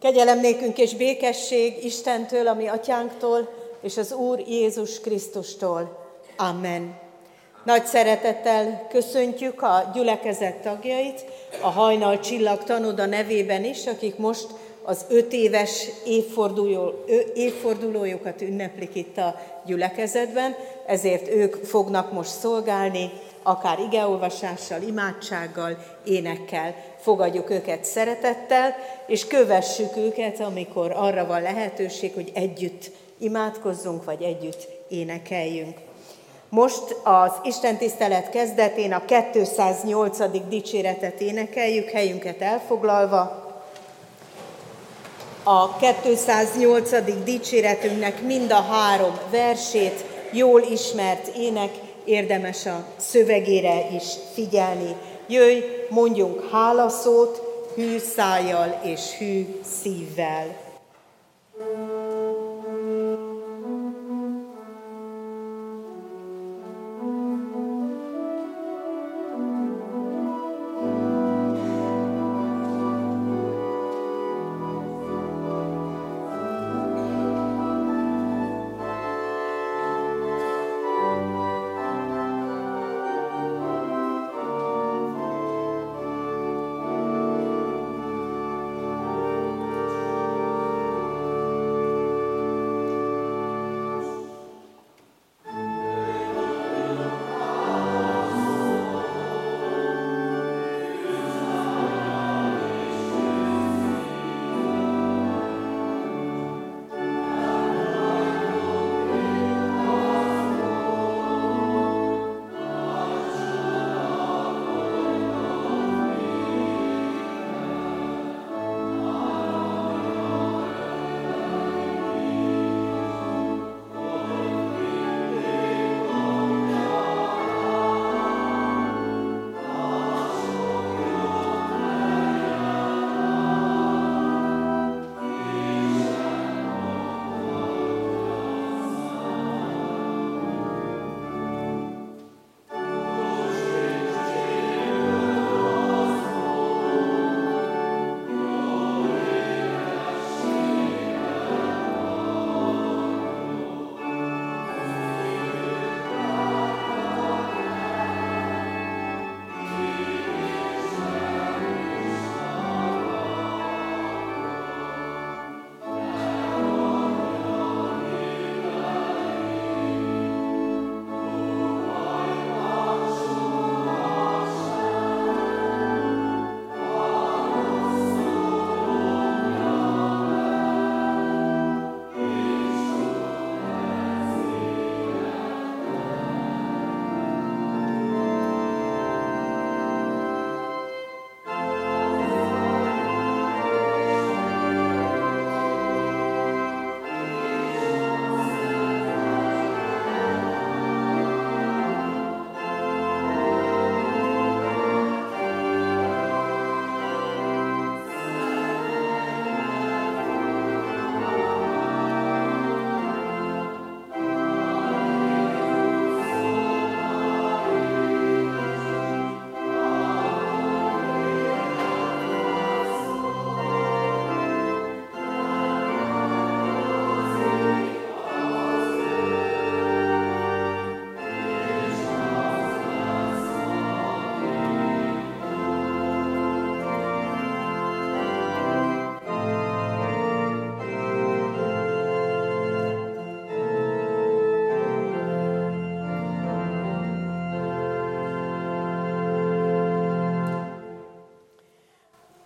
Kegyelem nékünk és békesség Istentől, ami atyánktól, és az Úr Jézus Krisztustól. Amen. Nagy szeretettel köszöntjük a gyülekezet tagjait, a hajnal csillag tanoda nevében is, akik most az öt éves évforduló, évfordulójukat ünneplik itt a gyülekezetben, ezért ők fognak most szolgálni, akár igeolvasással, imádsággal, énekkel. Fogadjuk őket szeretettel, és kövessük őket, amikor arra van lehetőség, hogy együtt imádkozzunk, vagy együtt énekeljünk. Most az Isten tisztelet kezdetén a 208. dicséretet énekeljük, helyünket elfoglalva. A 208. dicséretünknek mind a három versét, jól ismert ének, érdemes a szövegére is figyelni. Jöjj, mondjunk hálaszót, hű szájjal és hű szívvel. thank you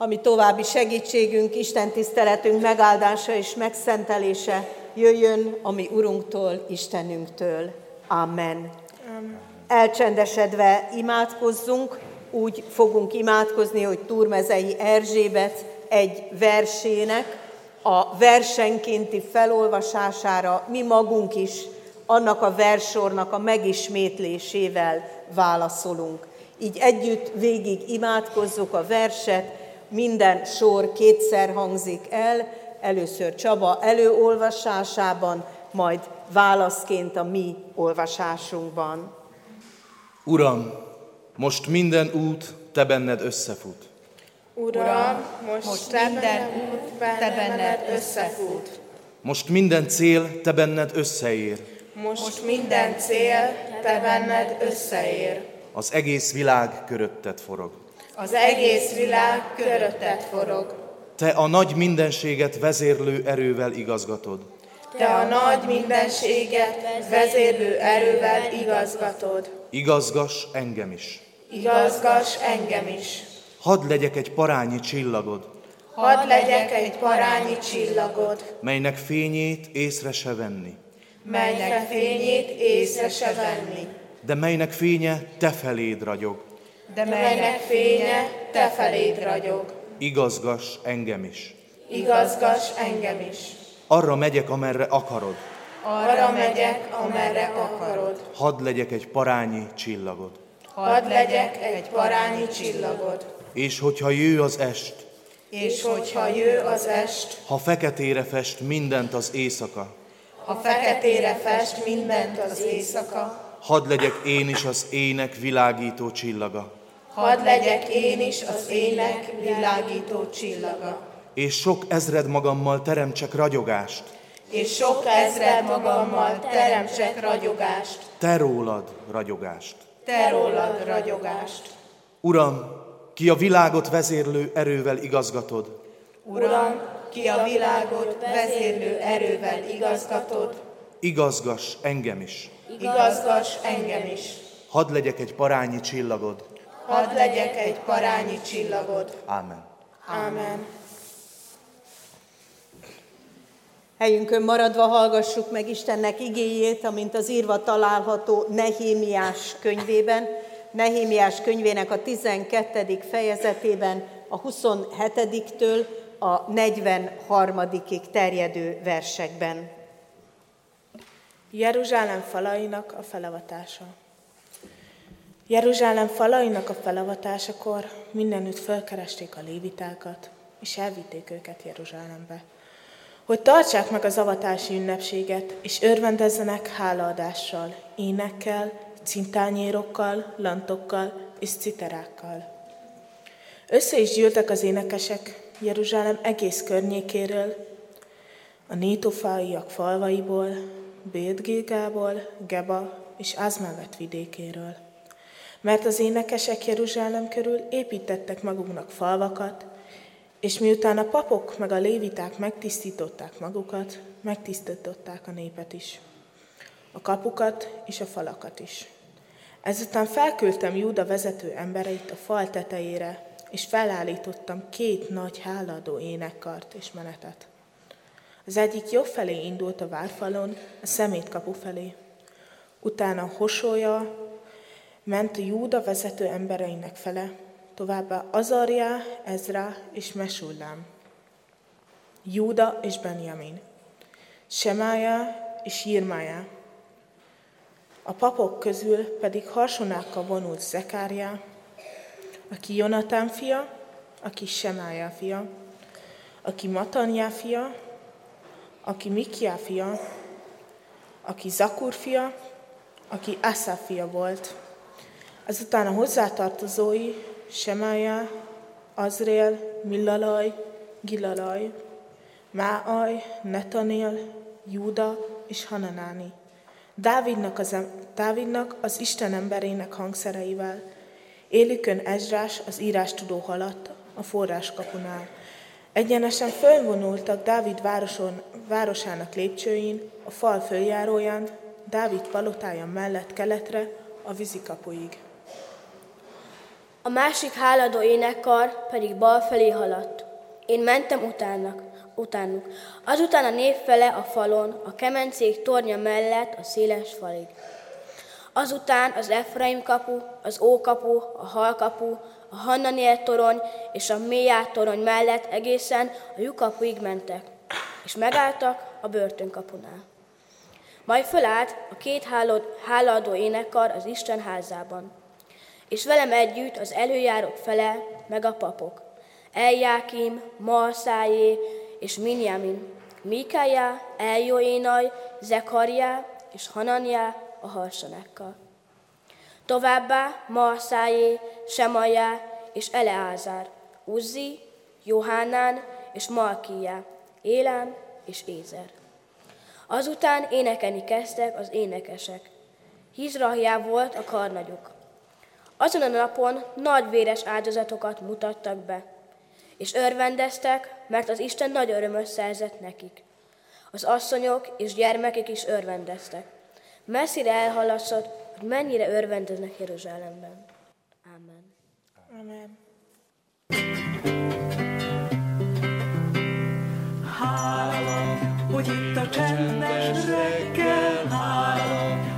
ami további segítségünk, Isten tiszteletünk megáldása és megszentelése jöjjön a mi Urunktól, Istenünktől. Amen. Amen. Elcsendesedve imádkozzunk, úgy fogunk imádkozni, hogy Turmezei Erzsébet egy versének a versenkénti felolvasására mi magunk is annak a versornak a megismétlésével válaszolunk. Így együtt végig imádkozzuk a verset, minden sor kétszer hangzik el, először Csaba előolvasásában, majd válaszként a mi olvasásunkban. Uram, most minden út te benned összefut. Uram, most, most minden út te benned összefut. Most minden cél te benned összeér. Most minden cél te benned összeér. Az egész világ körötted forog. Az egész világ körötted forog. Te a nagy mindenséget vezérlő erővel igazgatod. Te a nagy mindenséget vezérlő erővel igazgatod. Igazgas engem is. Igazgas engem is. Hadd legyek egy parányi csillagod. Hadd legyek egy parányi csillagod. Melynek fényét észre se venni. Melynek fényét észre se venni. De melynek fénye te feléd ragyog. De melynek fénye te feléd ragyog. Igazgas engem is. Igazgas engem is. Arra megyek, amerre akarod. Arra megyek, amerre akarod. Hadd legyek egy parányi csillagod. Hadd legyek egy parányi csillagod. És hogyha jő az est, és hogyha jő az est, ha feketére fest mindent az éjszaka, ha feketére fest mindent az éjszaka, hadd legyek én is az ének világító csillaga. Hadd legyek én is az ének világító csillaga. És sok ezred magammal teremtsek ragyogást. És sok ezred magammal teremtsek ragyogást. Te rólad ragyogást. Te rólad ragyogást. Uram, ki a világot vezérlő erővel igazgatod. Uram, ki a világot vezérlő erővel igazgatod. Igazgas engem is. Igazgas engem is. Hadd legyek egy parányi csillagod. Hadd legyek egy parányi csillagod. Ámen. Ámen. Helyünkön maradva hallgassuk meg Istennek igéjét, amint az írva található Nehémiás könyvében, Nehémiás könyvének a 12. fejezetében a 27-től a 43-ig terjedő versekben. Jeruzsálem falainak a felavatása. Jeruzsálem falainak a felavatásakor mindenütt felkeresték a lévitákat, és elvitték őket Jeruzsálembe, hogy tartsák meg az avatási ünnepséget, és örvendezzenek hálaadással, énekkel, cintányérokkal, lantokkal és citerákkal. Össze is gyűltek az énekesek Jeruzsálem egész környékéről, a nétofáiak falvaiból, Bétgégából, Geba és Ázmávet vidékéről. Mert az énekesek Jeruzsálem körül építettek maguknak falvakat, és miután a papok meg a léviták megtisztították magukat, megtisztították a népet is a kapukat és a falakat is. Ezután felküldtem Júda vezető embereit a fal tetejére, és felállítottam két nagy háladó énekkart és menetet. Az egyik jobb felé indult a várfalon, a szemét kapu felé. Utána Hosója ment Júda vezető embereinek fele, továbbá Azarja, Ezra és Mesullám. Júda és Benjamin. Semája és Jirmája, a papok közül pedig harsonákkal vonult Zekária, aki Jonatán fia, aki Semája fia, aki Matanyá fia, aki Mikiá fia, aki Zakur fia, aki Asa fia volt. Ezután a hozzátartozói Semája, Azrael, Millalaj, Gilalaj, Máaj, Netanél, Júda és Hananáni. Dávidnak az, Dávidnak az Isten emberének hangszereivel. Élükön Ezrás az írástudó haladt a forráskapunál. Egyenesen fölvonultak Dávid városon, városának lépcsőin, a fal följáróján, Dávid palotája mellett keletre, a vízikapuig. A másik háladó énekkar pedig bal felé haladt. Én mentem utának utánuk. Azután a nép fele a falon, a kemencék tornya mellett a széles falig. Azután az Efraim kapu, az Ókapu, a Halkapu, a Hannaniel torony és a Mélyá torony mellett egészen a Jukapuig mentek, és megálltak a börtönkapunál. Majd fölállt a két háladó énekkar az Isten házában, és velem együtt az előjárók fele, meg a papok. Eljákim, Marszájé és Minjamin, Mikája, Eljoénaj, Zekaria és Hanania a harsonákkal. Továbbá Marszájé, Semaja és Eleázár, Uzzi, Johánán és Malkiá, Élám és Ézer. Azután énekelni kezdtek az énekesek. Hizrahjá volt a karnagyuk. Azon a napon nagy véres áldozatokat mutattak be, és örvendeztek, mert az Isten nagy örömös szerzett nekik. Az asszonyok és gyermekek is örvendeztek. Messzire elhallatszott, hogy mennyire örvendeznek Jeruzsálemben. Amen. Amen. Hála, hogy itt a csendes reggel, hála,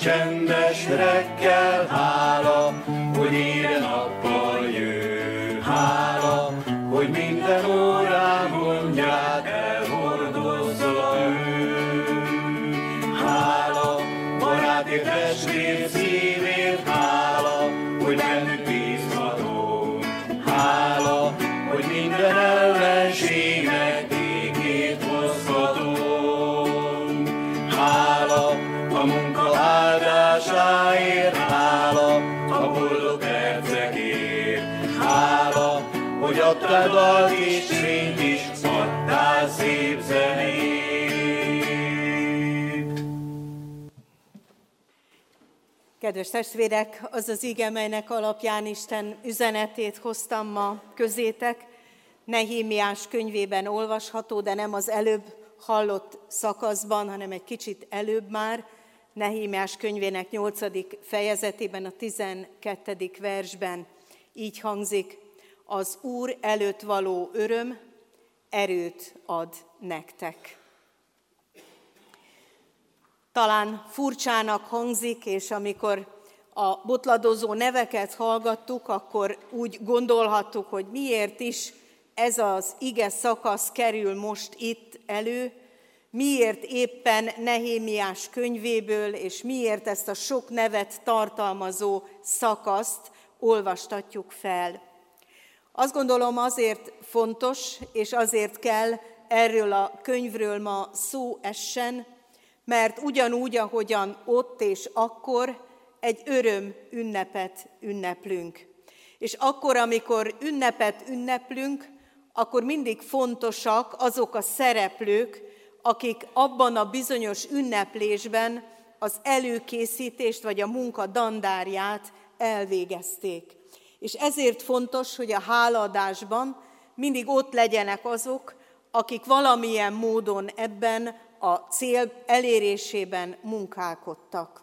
csendes reggel, hála, hogy ére nappal jön. Hála, hogy minden órán mondját elhordozza ő. Hála, barátért, testvér, Kedves testvérek, az az ige, melynek alapján Isten üzenetét hoztam ma közétek, Nehémiás könyvében olvasható, de nem az előbb hallott szakaszban, hanem egy kicsit előbb már, Nehémiás könyvének 8. fejezetében, a 12. versben így hangzik, az Úr előtt való öröm erőt ad nektek. Talán furcsának hangzik, és amikor a botladozó neveket hallgattuk, akkor úgy gondolhattuk, hogy miért is ez az ige szakasz kerül most itt elő, miért éppen Nehémiás könyvéből, és miért ezt a sok nevet tartalmazó szakaszt olvastatjuk fel. Azt gondolom azért fontos, és azért kell erről a könyvről ma szó essen, mert ugyanúgy, ahogyan ott és akkor egy öröm ünnepet ünneplünk. És akkor, amikor ünnepet ünneplünk, akkor mindig fontosak azok a szereplők, akik abban a bizonyos ünneplésben az előkészítést vagy a munka dandárját elvégezték. És ezért fontos, hogy a hálaadásban mindig ott legyenek azok, akik valamilyen módon ebben a cél elérésében munkálkodtak.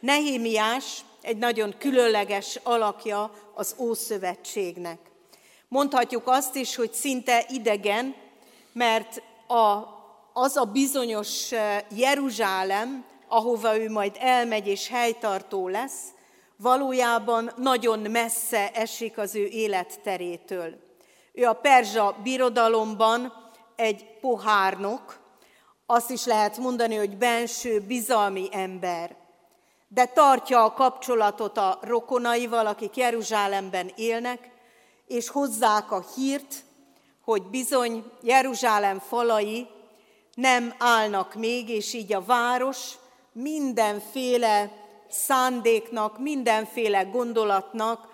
Nehémiás egy nagyon különleges alakja az Ószövetségnek. Mondhatjuk azt is, hogy szinte idegen, mert a, az a bizonyos Jeruzsálem, ahova ő majd elmegy és helytartó lesz, valójában nagyon messze esik az ő életterétől. Ő a perzsa birodalomban egy pohárnok, azt is lehet mondani, hogy benső bizalmi ember, de tartja a kapcsolatot a rokonaival, akik Jeruzsálemben élnek, és hozzák a hírt, hogy bizony Jeruzsálem falai nem állnak még, és így a város mindenféle szándéknak, mindenféle gondolatnak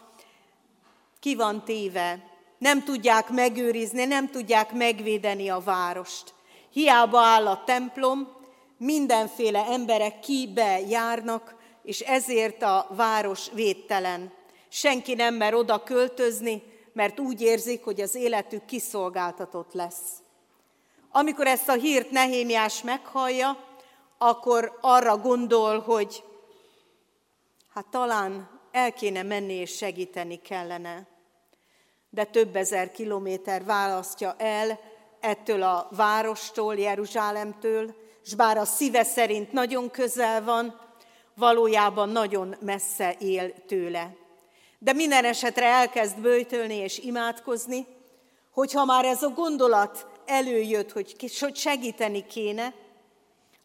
ki van téve. Nem tudják megőrizni, nem tudják megvédeni a várost. Hiába áll a templom, mindenféle emberek kibe járnak, és ezért a város védtelen. Senki nem mer oda költözni, mert úgy érzik, hogy az életük kiszolgáltatott lesz. Amikor ezt a hírt Nehémiás meghallja, akkor arra gondol, hogy hát talán el kéne menni és segíteni kellene. De több ezer kilométer választja el ettől a várostól, Jeruzsálemtől, és bár a szíve szerint nagyon közel van, valójában nagyon messze él tőle. De minden esetre elkezd bőjtölni és imádkozni, hogyha már ez a gondolat előjött, hogy segíteni kéne,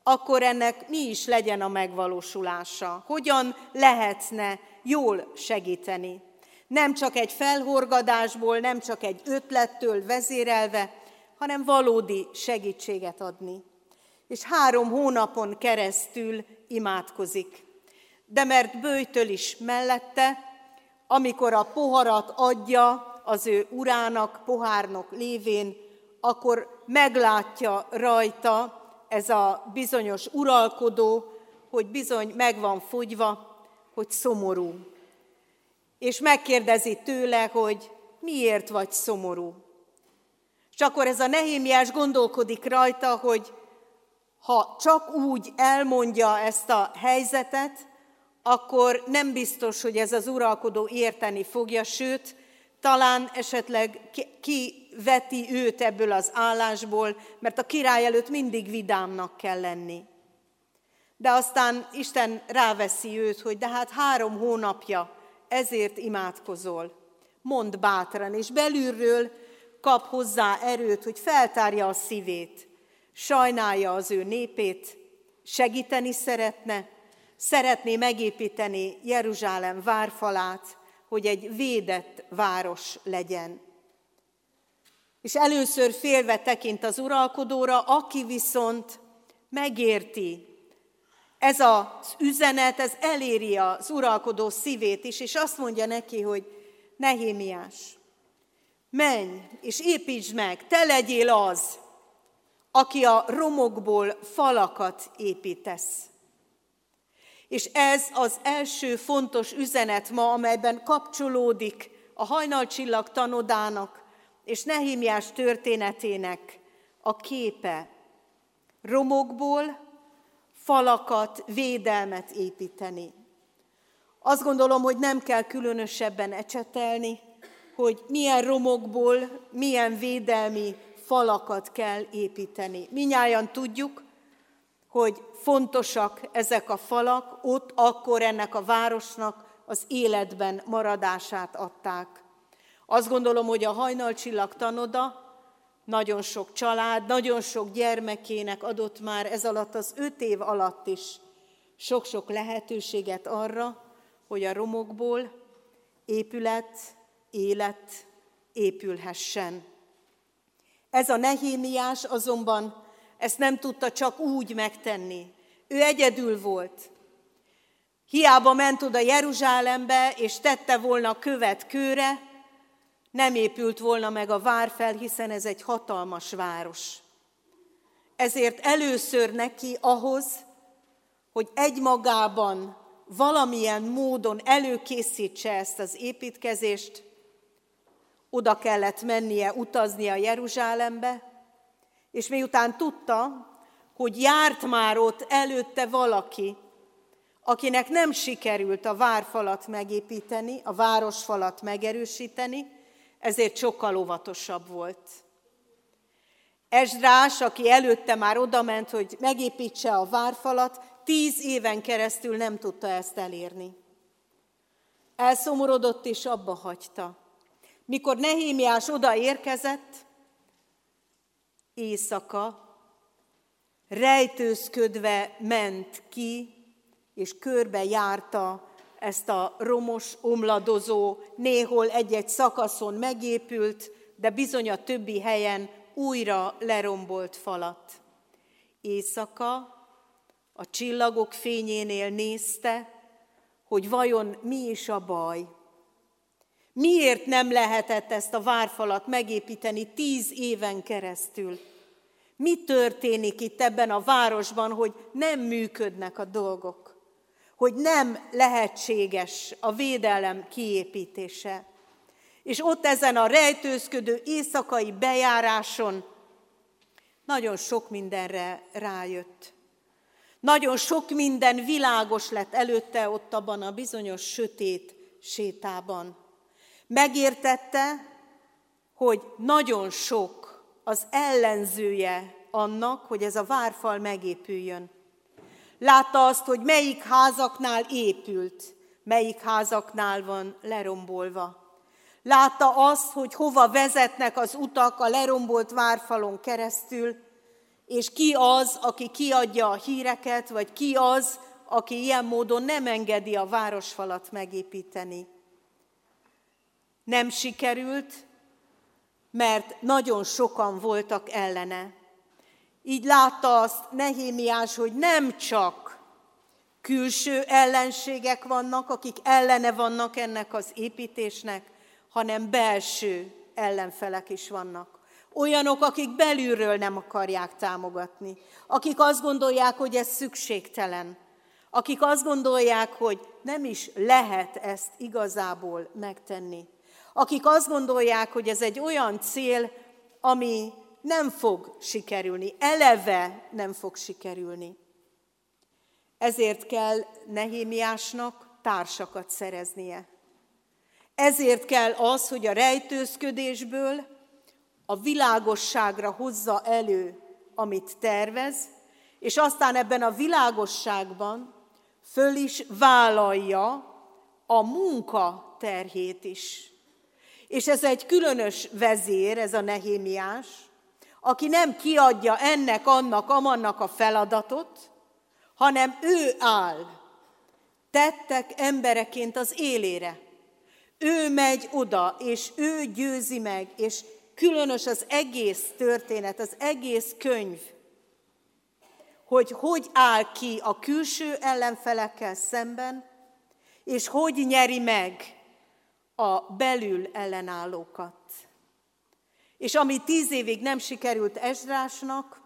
akkor ennek mi is legyen a megvalósulása. Hogyan lehetne jól segíteni. Nem csak egy felhorgadásból, nem csak egy ötlettől vezérelve, hanem valódi segítséget adni. És három hónapon keresztül imádkozik. De mert bőjtől is mellette, amikor a poharat adja az ő urának, pohárnok lévén, akkor meglátja rajta ez a bizonyos uralkodó, hogy bizony meg van fogyva, hogy szomorú. És megkérdezi tőle, hogy miért vagy szomorú. És akkor ez a Nehémiás gondolkodik rajta, hogy ha csak úgy elmondja ezt a helyzetet, akkor nem biztos, hogy ez az uralkodó érteni fogja, sőt, talán esetleg kiveti őt ebből az állásból, mert a király előtt mindig vidámnak kell lenni. De aztán Isten ráveszi őt, hogy de hát három hónapja ezért imádkozol. Mond bátran, és belülről kap hozzá erőt, hogy feltárja a szívét, sajnálja az ő népét, segíteni szeretne, szeretné megépíteni Jeruzsálem várfalát, hogy egy védett város legyen. És először félve tekint az uralkodóra, aki viszont megérti. Ez az üzenet, ez eléri az uralkodó szívét is, és azt mondja neki, hogy Nehémiás, menj és építsd meg, te legyél az, aki a romokból falakat építesz. És ez az első fontos üzenet ma, amelyben kapcsolódik a hajnalcsillag tanodának és Nehémiás történetének a képe. Romokból falakat, védelmet építeni. Azt gondolom, hogy nem kell különösebben ecsetelni, hogy milyen romokból, milyen védelmi falakat kell építeni. Minnyáján tudjuk, hogy fontosak ezek a falak, ott akkor ennek a városnak az életben maradását adták. Azt gondolom, hogy a hajnalcsillag tanoda nagyon sok család, nagyon sok gyermekének adott már ez alatt az öt év alatt is sok-sok lehetőséget arra, hogy a romokból épület, élet épülhessen. Ez a Nehémiás azonban ezt nem tudta csak úgy megtenni. Ő egyedül volt. Hiába ment oda Jeruzsálembe, és tette volna követ kőre, nem épült volna meg a vár fel, hiszen ez egy hatalmas város. Ezért először neki ahhoz, hogy egymagában valamilyen módon előkészítse ezt az építkezést, oda kellett mennie, utaznia Jeruzsálembe, és miután tudta, hogy járt már ott előtte valaki, akinek nem sikerült a várfalat megépíteni, a városfalat megerősíteni, ezért sokkal óvatosabb volt. Esdrás, aki előtte már odament, hogy megépítse a várfalat, tíz éven keresztül nem tudta ezt elérni. Elszomorodott és abba hagyta. Mikor Nehémiás oda érkezett, éjszaka, rejtőzködve ment ki, és körbe járta ezt a romos, omladozó, néhol egy-egy szakaszon megépült, de bizony a többi helyen újra lerombolt falat. Éjszaka a csillagok fényénél nézte, hogy vajon mi is a baj. Miért nem lehetett ezt a várfalat megépíteni tíz éven keresztül? Mi történik itt ebben a városban, hogy nem működnek a dolgok? Hogy nem lehetséges a védelem kiépítése? És ott ezen a rejtőzködő éjszakai bejáráson nagyon sok mindenre rájött. Nagyon sok minden világos lett előtte ott abban a bizonyos sötét sétában. Megértette, hogy nagyon sok az ellenzője annak, hogy ez a várfal megépüljön. Látta azt, hogy melyik házaknál épült, melyik házaknál van lerombolva. Látta azt, hogy hova vezetnek az utak a lerombolt várfalon keresztül, és ki az, aki kiadja a híreket, vagy ki az, aki ilyen módon nem engedi a városfalat megépíteni. Nem sikerült, mert nagyon sokan voltak ellene. Így látta azt Nehémiás, hogy nem csak külső ellenségek vannak, akik ellene vannak ennek az építésnek, hanem belső ellenfelek is vannak. Olyanok, akik belülről nem akarják támogatni, akik azt gondolják, hogy ez szükségtelen, akik azt gondolják, hogy nem is lehet ezt igazából megtenni, akik azt gondolják, hogy ez egy olyan cél, ami nem fog sikerülni, eleve nem fog sikerülni. Ezért kell Nehémiásnak társakat szereznie. Ezért kell az, hogy a rejtőzködésből a világosságra hozza elő, amit tervez, és aztán ebben a világosságban föl is vállalja a munka terhét is. És ez egy különös vezér, ez a Nehémiás, aki nem kiadja ennek, annak, amannak a feladatot, hanem ő áll, tettek embereként az élére. Ő megy oda, és ő győzi meg, és különös az egész történet, az egész könyv, hogy hogy áll ki a külső ellenfelekkel szemben, és hogy nyeri meg a belül ellenállókat. És ami tíz évig nem sikerült Ezrásnak,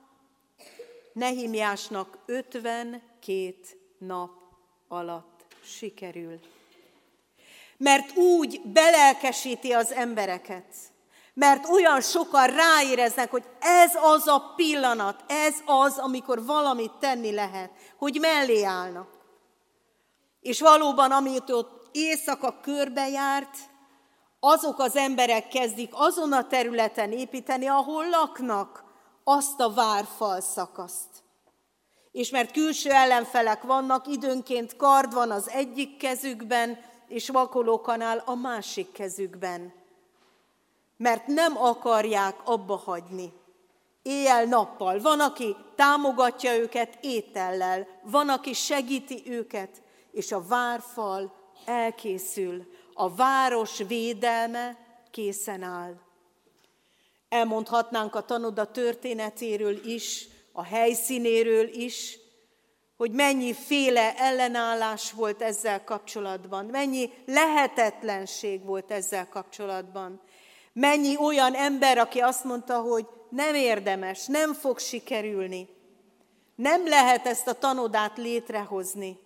Nehimiásnak 52 nap alatt sikerül. Mert úgy belelkesíti az embereket, mert olyan sokan ráéreznek, hogy ez az a pillanat, ez az, amikor valamit tenni lehet, hogy mellé állnak. És valóban, amit ott éjszaka körbejárt, azok az emberek kezdik azon a területen építeni, ahol laknak, azt a várfal szakaszt. És mert külső ellenfelek vannak, időnként kard van az egyik kezükben, és vakolókanál a másik kezükben. Mert nem akarják abba hagyni. Éjjel-nappal. Van, aki támogatja őket étellel, van, aki segíti őket, és a várfal elkészül, a város védelme készen áll. Elmondhatnánk a tanoda történetéről is, a helyszínéről is, hogy mennyi féle ellenállás volt ezzel kapcsolatban, mennyi lehetetlenség volt ezzel kapcsolatban, mennyi olyan ember, aki azt mondta, hogy nem érdemes, nem fog sikerülni, nem lehet ezt a tanodát létrehozni.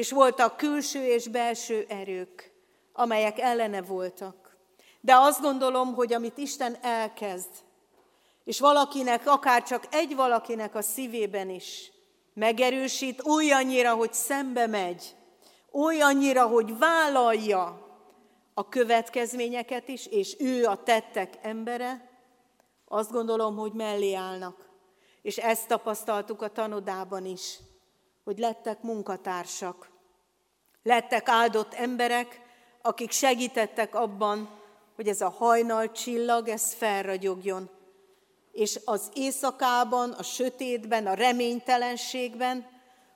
És voltak külső és belső erők, amelyek ellene voltak. De azt gondolom, hogy amit Isten elkezd, és valakinek, akár csak egy valakinek a szívében is megerősít olyannyira, hogy szembe megy, olyannyira, hogy vállalja a következményeket is, és ő a tettek embere, azt gondolom, hogy mellé állnak. És ezt tapasztaltuk a tanodában is, hogy lettek munkatársak, lettek áldott emberek, akik segítettek abban, hogy ez a hajnal csillag, ez felragyogjon, és az éjszakában, a sötétben, a reménytelenségben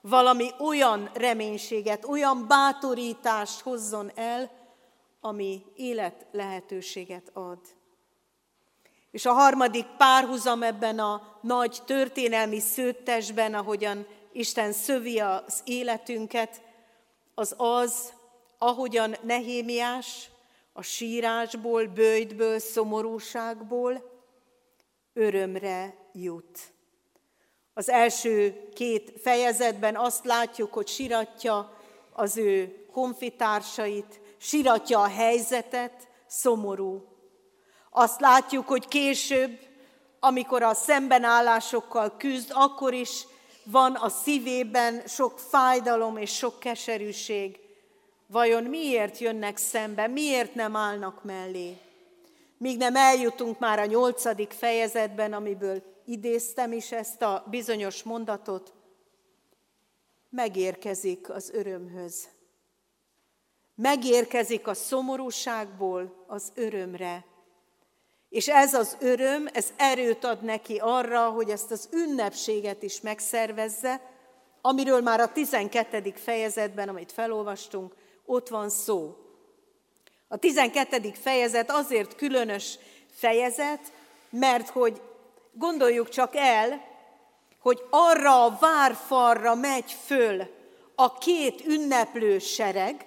valami olyan reménységet, olyan bátorítást hozzon el, ami élet lehetőséget ad. És a harmadik párhuzam ebben a nagy történelmi szőttesben, ahogyan Isten szövi az életünket, az az, ahogyan Nehémiás a sírásból, bőjtből, szomorúságból örömre jut. Az első két fejezetben azt látjuk, hogy siratja az ő konfitársait, siratja a helyzetet, szomorú. Azt látjuk, hogy később, amikor a szembenállásokkal küzd, akkor is van a szívében sok fájdalom és sok keserűség. Vajon miért jönnek szembe, miért nem állnak mellé? míg nem eljutunk már a nyolcadik fejezetben, amiből idéztem is ezt a bizonyos mondatot, megérkezik az örömhöz. Megérkezik a szomorúságból az örömre. És ez az öröm, ez erőt ad neki arra, hogy ezt az ünnepséget is megszervezze, amiről már a 12. fejezetben, amit felolvastunk, ott van szó. A 12. fejezet azért különös fejezet, mert hogy gondoljuk csak el, hogy arra a várfalra megy föl a két ünneplő sereg,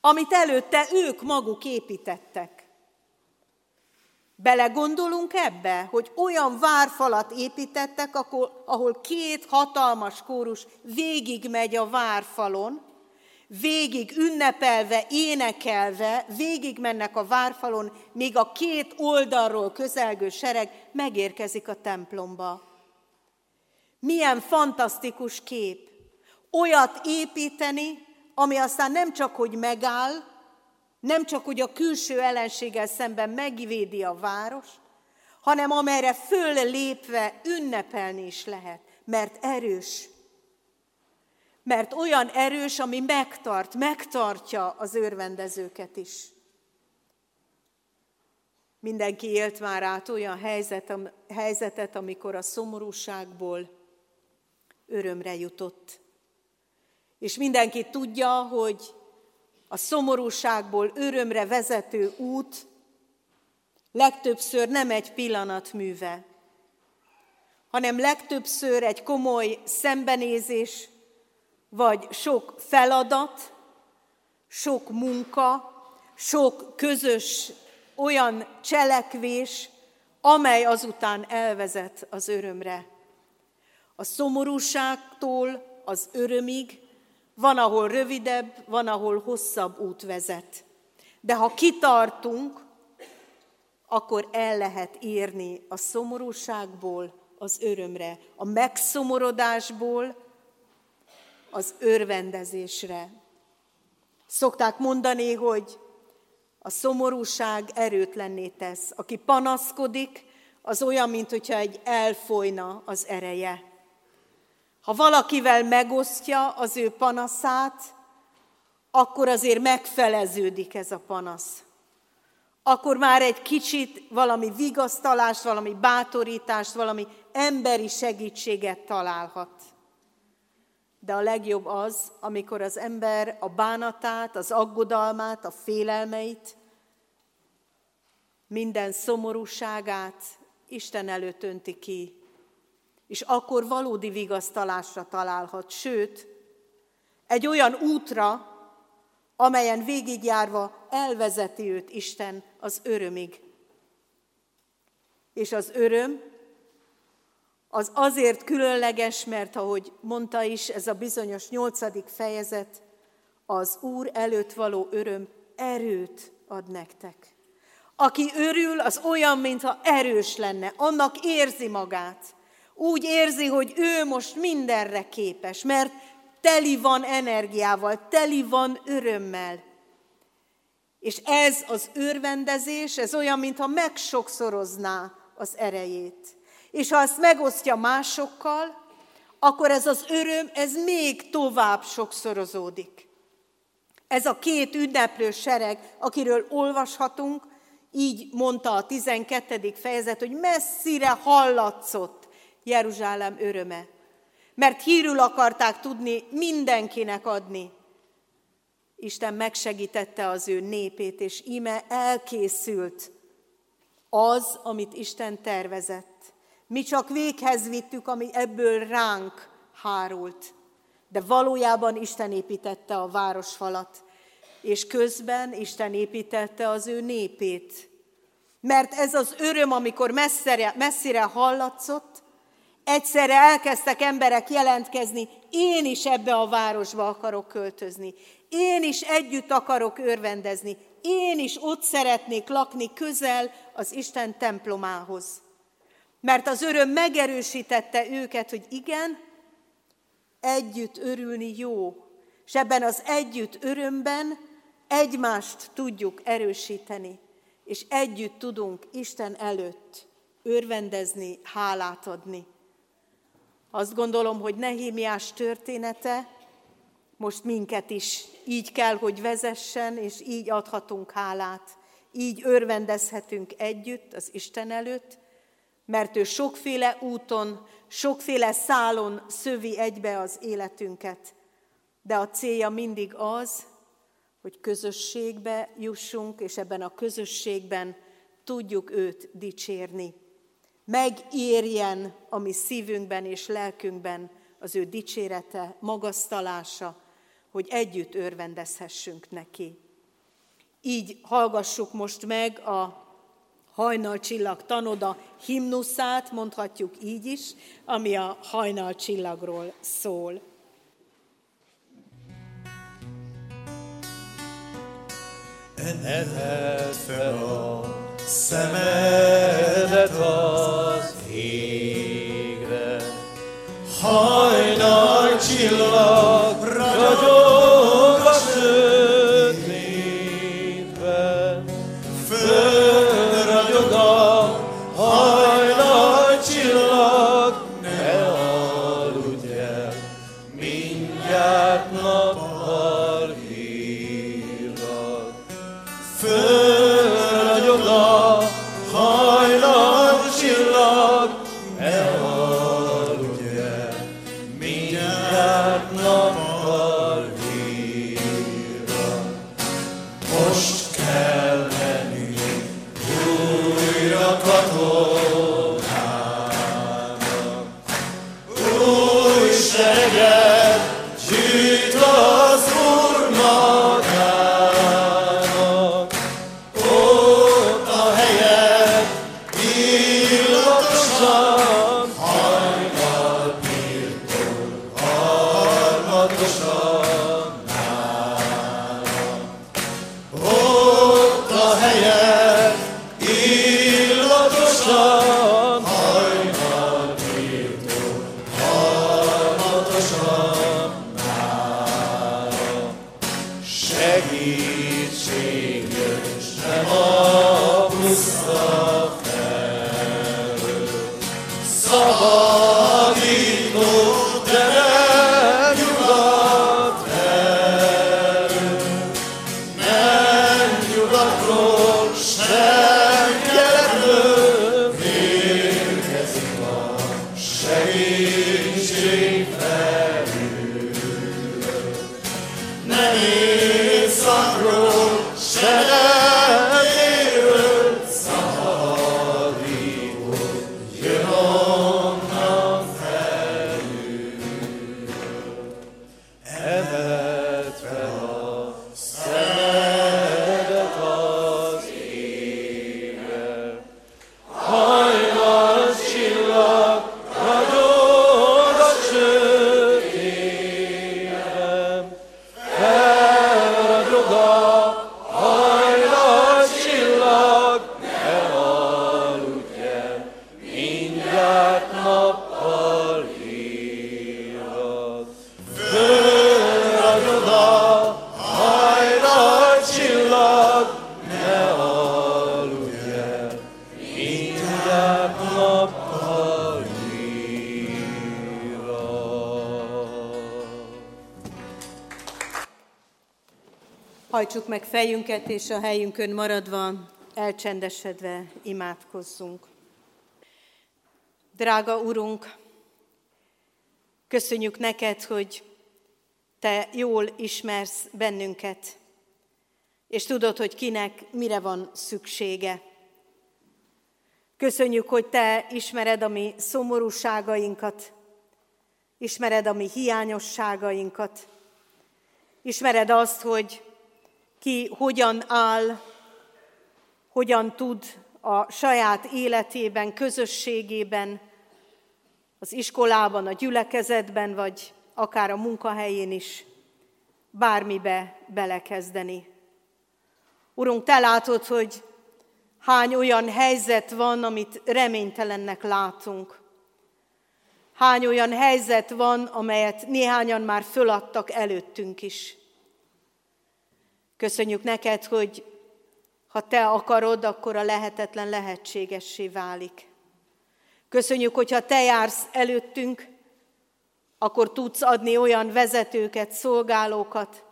amit előtte ők maguk építettek. Belegondolunk ebbe, hogy olyan várfalat építettek, ahol, két hatalmas kórus végigmegy a várfalon, végig ünnepelve, énekelve, végig mennek a várfalon, míg a két oldalról közelgő sereg megérkezik a templomba. Milyen fantasztikus kép! Olyat építeni, ami aztán nem csak, hogy megáll, nem csak, hogy a külső ellenséggel szemben megvédi a város, hanem amelyre föl lépve ünnepelni is lehet, mert erős. Mert olyan erős, ami megtart, megtartja az őrvendezőket is. Mindenki élt már át olyan helyzet, helyzetet, amikor a szomorúságból örömre jutott. És mindenki tudja, hogy a szomorúságból örömre vezető út legtöbbször nem egy pillanat műve, hanem legtöbbször egy komoly szembenézés, vagy sok feladat, sok munka, sok közös olyan cselekvés, amely azután elvezet az örömre. A szomorúságtól az örömig van, ahol rövidebb, van, ahol hosszabb út vezet. De ha kitartunk, akkor el lehet írni a szomorúságból az örömre, a megszomorodásból az örvendezésre. Szokták mondani, hogy a szomorúság erőtlenné tesz. Aki panaszkodik, az olyan, mint hogyha egy elfolyna az ereje. Ha valakivel megosztja az ő panaszát, akkor azért megfeleződik ez a panasz. Akkor már egy kicsit valami vigasztalást, valami bátorítást, valami emberi segítséget találhat. De a legjobb az, amikor az ember a bánatát, az aggodalmát, a félelmeit, minden szomorúságát Isten előtt önti ki, és akkor valódi vigasztalásra találhat, sőt, egy olyan útra, amelyen végigjárva elvezeti őt Isten az örömig. És az öröm az azért különleges, mert ahogy mondta is, ez a bizonyos nyolcadik fejezet, az Úr előtt való öröm erőt ad nektek. Aki örül, az olyan, mintha erős lenne, annak érzi magát. Úgy érzi, hogy ő most mindenre képes, mert teli van energiával, teli van örömmel. És ez az örvendezés, ez olyan, mintha megsokszorozná az erejét. És ha ezt megosztja másokkal, akkor ez az öröm, ez még tovább sokszorozódik. Ez a két ünneplő sereg, akiről olvashatunk, így mondta a 12. fejezet, hogy messzire hallatszott Jeruzsálem öröme. Mert hírül akarták tudni mindenkinek adni. Isten megsegítette az ő népét, és íme elkészült az, amit Isten tervezett. Mi csak véghez vittük, ami ebből ránk hárult. De valójában Isten építette a városfalat, és közben Isten építette az ő népét. Mert ez az öröm, amikor messzire, messzire hallatszott, Egyszerre elkezdtek emberek jelentkezni, én is ebbe a városba akarok költözni. Én is együtt akarok örvendezni. Én is ott szeretnék lakni közel az Isten templomához. Mert az öröm megerősítette őket, hogy igen, együtt örülni jó. És ebben az együtt örömben egymást tudjuk erősíteni. és együtt tudunk Isten előtt örvendezni, hálát adni. Azt gondolom, hogy Nehémiás története most minket is így kell, hogy vezessen, és így adhatunk hálát, így örvendezhetünk együtt az Isten előtt, mert ő sokféle úton, sokféle szálon szövi egybe az életünket. De a célja mindig az, hogy közösségbe jussunk, és ebben a közösségben tudjuk őt dicsérni. Megérjen a mi szívünkben és lelkünkben az ő dicsérete, magasztalása, hogy együtt örvendezhessünk neki. Így hallgassuk most meg a hajnalcsillag tanoda himnuszát, mondhatjuk így is, ami a hajnalcsillagról szól. Emeled fel a szemedet az égre, hajnal csillag Nem éjszakról, Hajtsuk meg fejünket, és a helyünkön maradva, elcsendesedve imádkozzunk. Drága Urunk, köszönjük neked, hogy Te jól ismersz bennünket, és tudod, hogy kinek mire van szüksége. Köszönjük, hogy Te ismered a mi szomorúságainkat, ismered a mi hiányosságainkat, ismered azt, hogy ki hogyan áll, hogyan tud a saját életében, közösségében, az iskolában, a gyülekezetben, vagy akár a munkahelyén is bármibe belekezdeni. Urunk, Te látod, hogy hány olyan helyzet van, amit reménytelennek látunk. Hány olyan helyzet van, amelyet néhányan már föladtak előttünk is. Köszönjük neked, hogy Ha te akarod, akkor a lehetetlen lehetségessé válik. Köszönjük, hogyha te jársz előttünk, akkor tudsz adni olyan vezetőket, szolgálókat,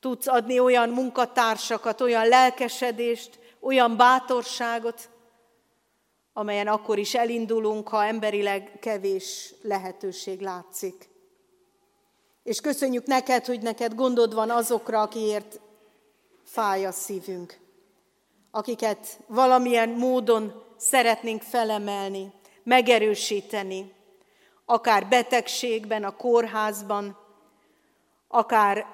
tudsz adni olyan munkatársakat, olyan lelkesedést, olyan bátorságot, amelyen akkor is elindulunk, ha emberileg kevés lehetőség látszik. És köszönjük neked, hogy neked gondod van azokra, akiért fáj a szívünk, akiket valamilyen módon szeretnénk felemelni, megerősíteni, akár betegségben, a kórházban, akár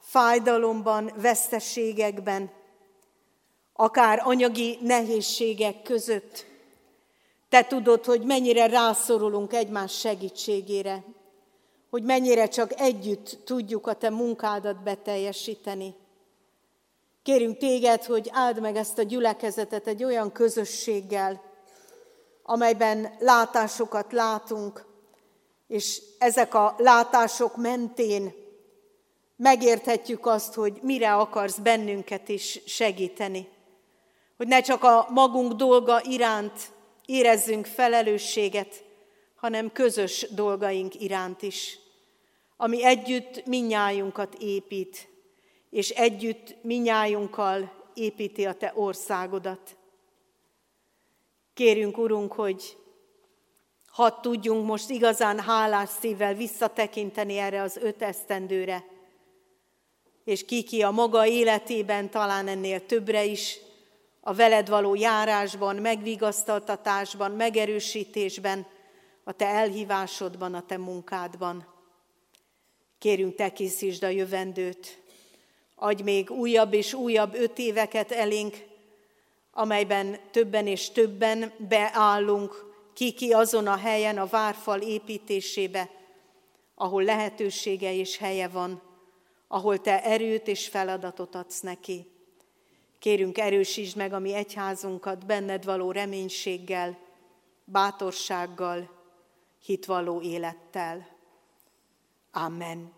fájdalomban, veszteségekben, akár anyagi nehézségek között. Te tudod, hogy mennyire rászorulunk egymás segítségére, hogy mennyire csak együtt tudjuk a te munkádat beteljesíteni. Kérünk téged, hogy áld meg ezt a gyülekezetet egy olyan közösséggel, amelyben látásokat látunk, és ezek a látások mentén megérthetjük azt, hogy mire akarsz bennünket is segíteni. Hogy ne csak a magunk dolga iránt érezzünk felelősséget, hanem közös dolgaink iránt is, ami együtt minnyájunkat épít, és együtt minnyájunkkal építi a Te országodat. Kérünk, Urunk, hogy hadd tudjunk most igazán hálás szívvel visszatekinteni erre az öt esztendőre, és kiki a maga életében talán ennél többre is, a veled való járásban, megvigasztaltatásban, megerősítésben, a te elhívásodban, a te munkádban. Kérünk, te készítsd a jövendőt, adj még újabb és újabb öt éveket elénk, amelyben többen és többen beállunk, ki-ki azon a helyen a várfal építésébe, ahol lehetősége és helye van, ahol te erőt és feladatot adsz neki. Kérünk, erősítsd meg a mi egyházunkat benned való reménységgel, bátorsággal, hitvalló élettel. Amen.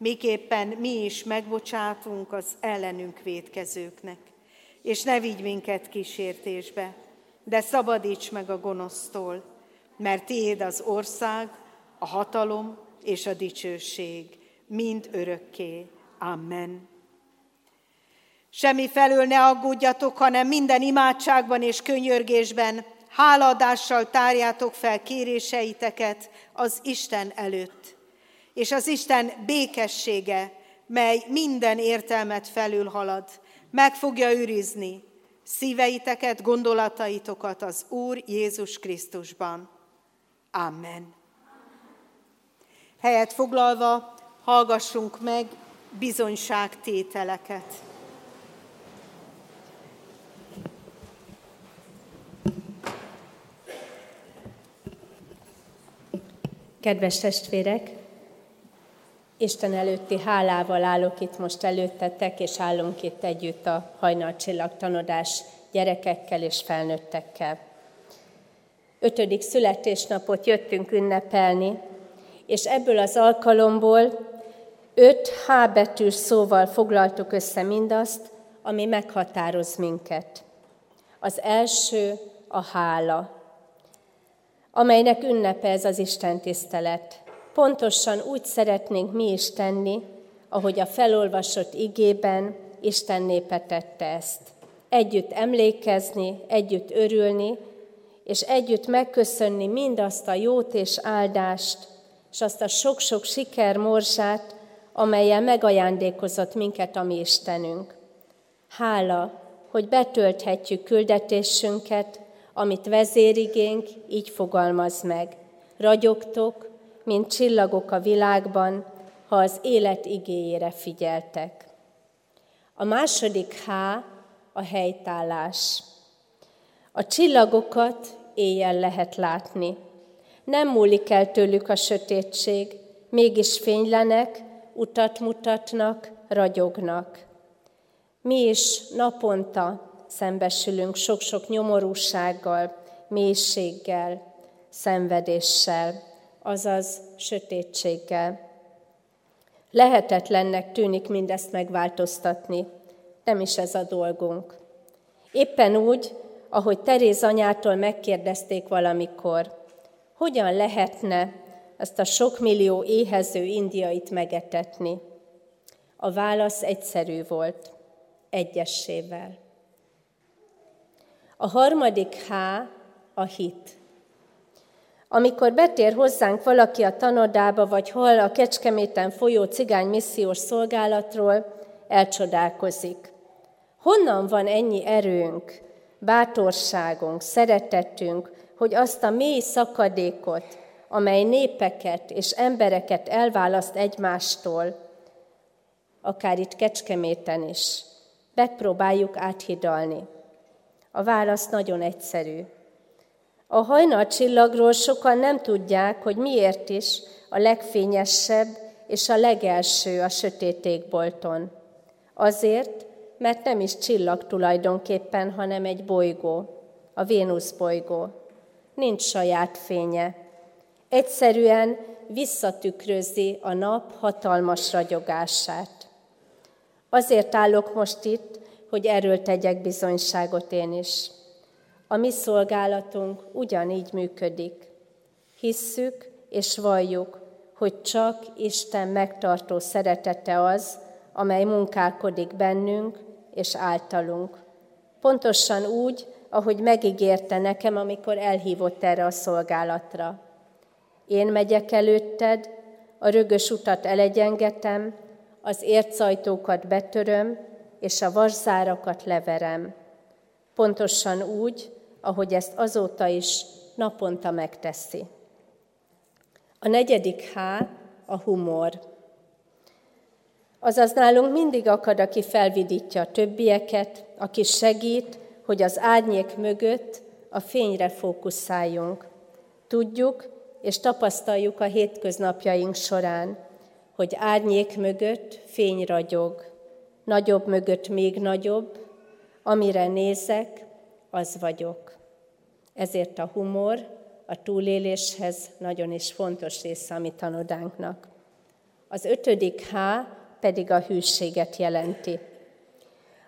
miképpen mi is megbocsátunk az ellenünk védkezőknek. És ne vigy minket kísértésbe, de szabadíts meg a gonosztól, mert tiéd az ország, a hatalom és a dicsőség, mind örökké. Amen. Semmi felől ne aggódjatok, hanem minden imádságban és könyörgésben hálaadással tárjátok fel kéréseiteket az Isten előtt. És az Isten békessége, mely minden értelmet felülhalad, meg fogja őrizni szíveiteket, gondolataitokat az Úr Jézus Krisztusban. Amen. Helyet foglalva hallgassunk meg bizonyságtételeket. Kedves testvérek, Isten előtti hálával állok itt most előttetek, és állunk itt együtt a hajnalcsillag tanodás gyerekekkel és felnőttekkel. Ötödik születésnapot jöttünk ünnepelni, és ebből az alkalomból öt H betűs szóval foglaltuk össze mindazt, ami meghatároz minket. Az első a hála amelynek ünnepe ez az Isten tisztelet. Pontosan úgy szeretnénk mi is tenni, ahogy a felolvasott igében Isten népe tette ezt. Együtt emlékezni, együtt örülni, és együtt megköszönni mindazt a jót és áldást, és azt a sok-sok siker morzsát, amelyen megajándékozott minket a mi Istenünk. Hála, hogy betölthetjük küldetésünket, amit vezérigénk így fogalmaz meg. Ragyogtok, mint csillagok a világban, ha az élet igéjére figyeltek. A második H a helytállás. A csillagokat éjjel lehet látni. Nem múlik el tőlük a sötétség, mégis fénylenek, utat mutatnak, ragyognak. Mi is naponta szembesülünk sok-sok nyomorúsággal, mélységgel, szenvedéssel, azaz sötétséggel. Lehetetlennek tűnik mindezt megváltoztatni, nem is ez a dolgunk. Éppen úgy, ahogy Teréz anyától megkérdezték valamikor, hogyan lehetne ezt a sok millió éhező indiait megetetni. A válasz egyszerű volt, egyessével. A harmadik H a hit. Amikor betér hozzánk valaki a tanodába, vagy hol a Kecskeméten folyó cigány missziós szolgálatról, elcsodálkozik. Honnan van ennyi erőnk, bátorságunk, szeretetünk, hogy azt a mély szakadékot, amely népeket és embereket elválaszt egymástól, akár itt Kecskeméten is, megpróbáljuk áthidalni. A válasz nagyon egyszerű. A hajnal csillagról sokan nem tudják, hogy miért is a legfényesebb és a legelső a sötétékbolton. Azért, mert nem is csillag tulajdonképpen, hanem egy bolygó, a Vénusz bolygó. Nincs saját fénye. Egyszerűen visszatükrözi a nap hatalmas ragyogását. Azért állok most itt, hogy erről tegyek bizonyságot én is. A mi szolgálatunk ugyanígy működik. Hisszük és valljuk, hogy csak Isten megtartó szeretete az, amely munkálkodik bennünk és általunk. Pontosan úgy, ahogy megígérte nekem, amikor elhívott erre a szolgálatra. Én megyek előtted, a rögös utat elegyengetem, az ércajtókat betöröm, és a varzárakat leverem. Pontosan úgy, ahogy ezt azóta is naponta megteszi. A negyedik H a humor. Azaz nálunk mindig akad, aki felvidítja a többieket, aki segít, hogy az árnyék mögött a fényre fókuszáljunk. Tudjuk és tapasztaljuk a hétköznapjaink során, hogy árnyék mögött fény ragyog, nagyobb mögött még nagyobb, amire nézek, az vagyok. Ezért a humor a túléléshez nagyon is fontos része a mi tanodánknak. Az ötödik H pedig a hűséget jelenti.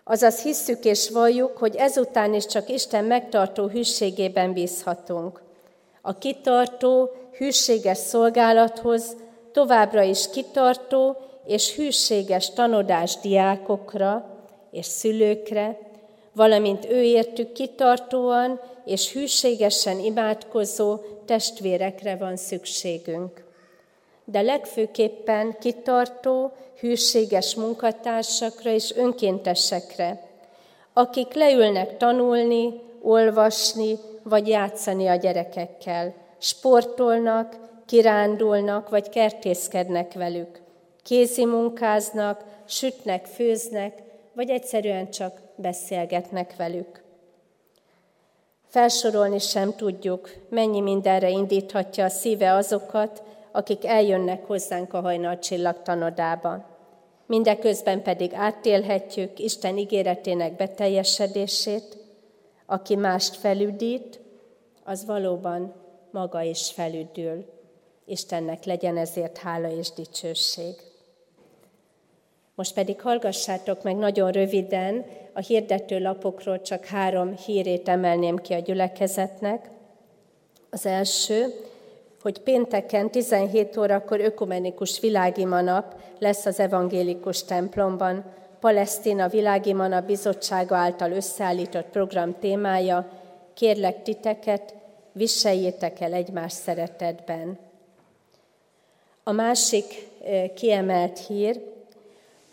Azaz hisszük és valljuk, hogy ezután is csak Isten megtartó hűségében bízhatunk. A kitartó, hűséges szolgálathoz továbbra is kitartó és hűséges tanodás diákokra és szülőkre, valamint ő értük kitartóan és hűségesen imádkozó testvérekre van szükségünk. De legfőképpen kitartó, hűséges munkatársakra és önkéntesekre, akik leülnek tanulni, olvasni vagy játszani a gyerekekkel, sportolnak, kirándulnak vagy kertészkednek velük, kézi munkáznak, sütnek, főznek, vagy egyszerűen csak beszélgetnek velük. Felsorolni sem tudjuk, mennyi mindenre indíthatja a szíve azokat, akik eljönnek hozzánk a hajnal csillagtanodába. Mindeközben pedig áttélhetjük Isten ígéretének beteljesedését, aki mást felüdít, az valóban maga is felüdül. Istennek legyen ezért hála és dicsőség. Most pedig hallgassátok meg nagyon röviden, a hirdető lapokról csak három hírét emelném ki a gyülekezetnek. Az első, hogy pénteken 17 órakor ökumenikus világima nap lesz az evangélikus templomban, Palesztina Világima nap bizottsága által összeállított program témája, kérlek titeket, viseljétek el egymás szeretetben. A másik kiemelt hír,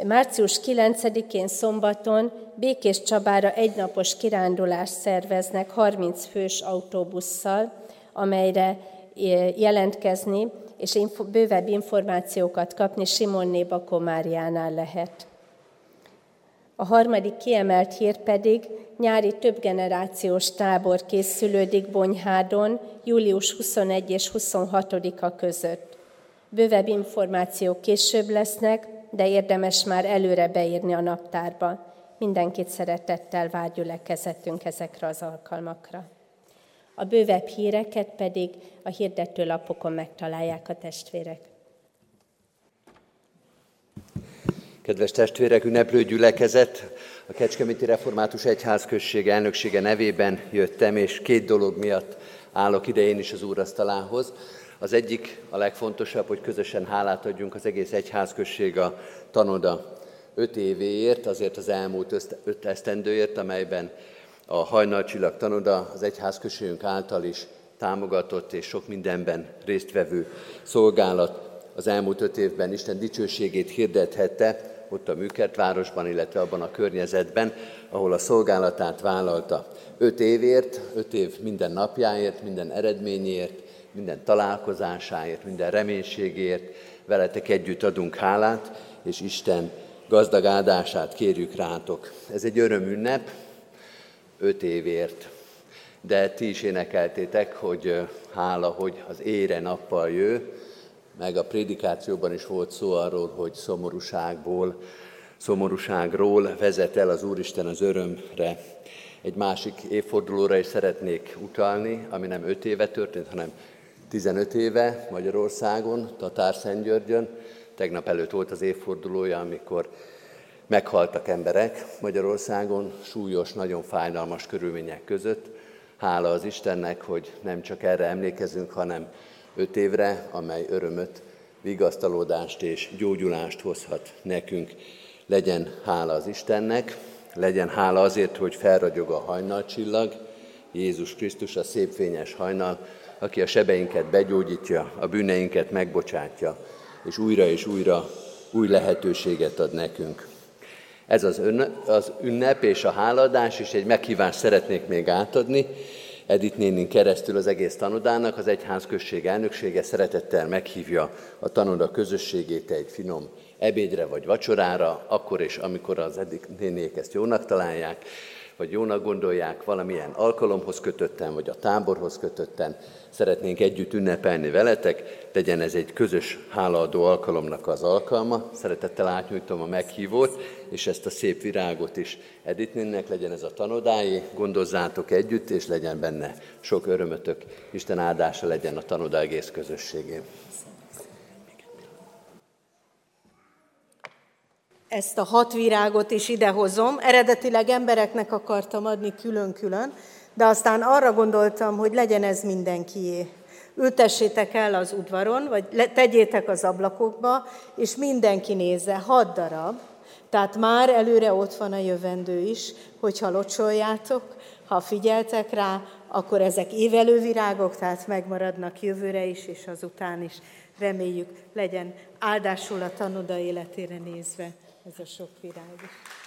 március 9-én szombaton Békés Csabára egynapos kirándulást szerveznek 30 fős autóbusszal, amelyre jelentkezni és bővebb információkat kapni Simonné Bakomáriánál lehet. A harmadik kiemelt hír pedig nyári többgenerációs tábor készülődik Bonyhádon július 21 és 26-a között. Bővebb információk később lesznek, de érdemes már előre beírni a naptárba. Mindenkit szeretettel vár gyülekezetünk ezekre az alkalmakra. A bővebb híreket pedig a hirdetőlapokon megtalálják a testvérek. Kedves testvérek, ünneplő gyülekezet, a Kecskeméti Református Egyházközség elnöksége nevében jöttem, és két dolog miatt állok ide én is az úrasztalához. Az egyik, a legfontosabb, hogy közösen hálát adjunk az egész egyházközség a tanoda öt évéért, azért az elmúlt öt esztendőért, amelyben a hajnalcsillag tanoda az egyházközségünk által is támogatott és sok mindenben résztvevő szolgálat az elmúlt öt évben Isten dicsőségét hirdethette, ott a Műkertvárosban, illetve abban a környezetben, ahol a szolgálatát vállalta. Öt évért, öt év minden napjáért, minden eredményért, minden találkozásáért, minden reménységért veletek együtt adunk hálát, és Isten gazdag áldását kérjük rátok. Ez egy örömünnep, öt évért. De ti is énekeltétek, hogy hála, hogy az ére nappal jő, meg a prédikációban is volt szó arról, hogy szomorúságból, szomorúságról vezet el az Úristen az örömre. Egy másik évfordulóra is szeretnék utalni, ami nem 5 éve történt, hanem 15 éve Magyarországon, Tatár-Szentgyörgyön. Tegnap előtt volt az évfordulója, amikor meghaltak emberek Magyarországon, súlyos, nagyon fájdalmas körülmények között. Hála az Istennek, hogy nem csak erre emlékezünk, hanem öt évre, amely örömöt, vigasztalódást és gyógyulást hozhat nekünk. Legyen hála az Istennek, legyen hála azért, hogy felragyog a hajnalcsillag, Jézus Krisztus a szép fényes hajnal, aki a sebeinket begyógyítja, a bűneinket megbocsátja, és újra és újra új lehetőséget ad nekünk. Ez az, ön, az ünnep és a háladás, és egy meghívást szeretnék még átadni. Edith nénin keresztül az egész tanodának, az egyházközség elnöksége szeretettel meghívja a tanoda közösségét egy finom ebédre vagy vacsorára, akkor és amikor az eddig nénék ezt jónak találják, vagy jónak gondolják, valamilyen alkalomhoz kötötten, vagy a táborhoz kötötten, szeretnénk együtt ünnepelni veletek, legyen ez egy közös hálaadó alkalomnak az alkalma. Szeretettel átnyújtom a meghívót, és ezt a szép virágot is Editnénnek legyen ez a tanodái, gondozzátok együtt, és legyen benne sok örömötök. Isten áldása legyen a tanoda egész közösségén. Ezt a hat virágot is idehozom. Eredetileg embereknek akartam adni külön-külön, de aztán arra gondoltam, hogy legyen ez mindenkié. Ültessétek el az udvaron, vagy tegyétek az ablakokba, és mindenki nézze, hat darab, tehát már előre ott van a jövendő is, hogyha locsoljátok, ha figyeltek rá, akkor ezek évelő virágok, tehát megmaradnak jövőre is, és azután is reméljük legyen áldásul a tanoda életére nézve ez a sok virág is.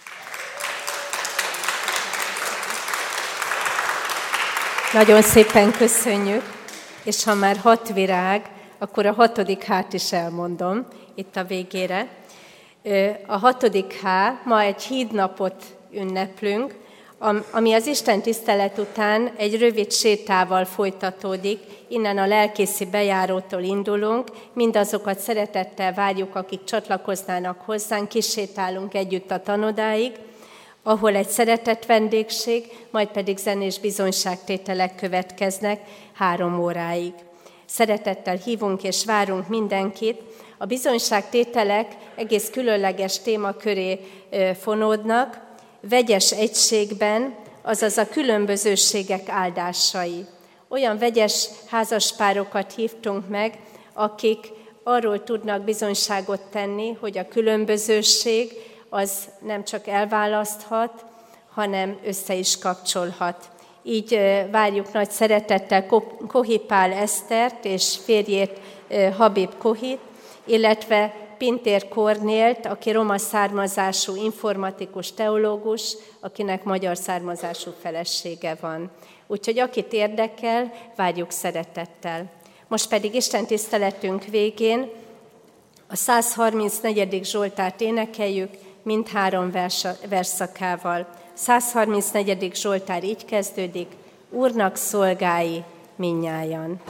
Nagyon szépen köszönjük, és ha már hat virág, akkor a hatodik hát is elmondom itt a végére. A hatodik H, ma egy hídnapot ünneplünk, ami az Isten tisztelet után egy rövid sétával folytatódik, innen a lelkészi bejárótól indulunk, mindazokat szeretettel várjuk, akik csatlakoznának hozzánk, kisétálunk együtt a tanodáig, ahol egy szeretett vendégség, majd pedig zenés bizonyságtételek következnek három óráig. Szeretettel hívunk és várunk mindenkit. A bizonyságtételek egész különleges témaköré fonódnak, vegyes egységben, azaz a különbözőségek áldásai. Olyan vegyes házaspárokat hívtunk meg, akik arról tudnak bizonyságot tenni, hogy a különbözőség az nem csak elválaszthat, hanem össze is kapcsolhat. Így várjuk nagy szeretettel Kohipál Esztert és férjét Habib Kohit, illetve Pintér Kornélt, aki roma származású informatikus teológus, akinek magyar származású felesége van. Úgyhogy akit érdekel, várjuk szeretettel. Most pedig Isten tiszteletünk végén a 134. Zsoltárt énekeljük, mindhárom versa, verszakával. 134. Zsoltár így kezdődik, Úrnak szolgái minnyájan.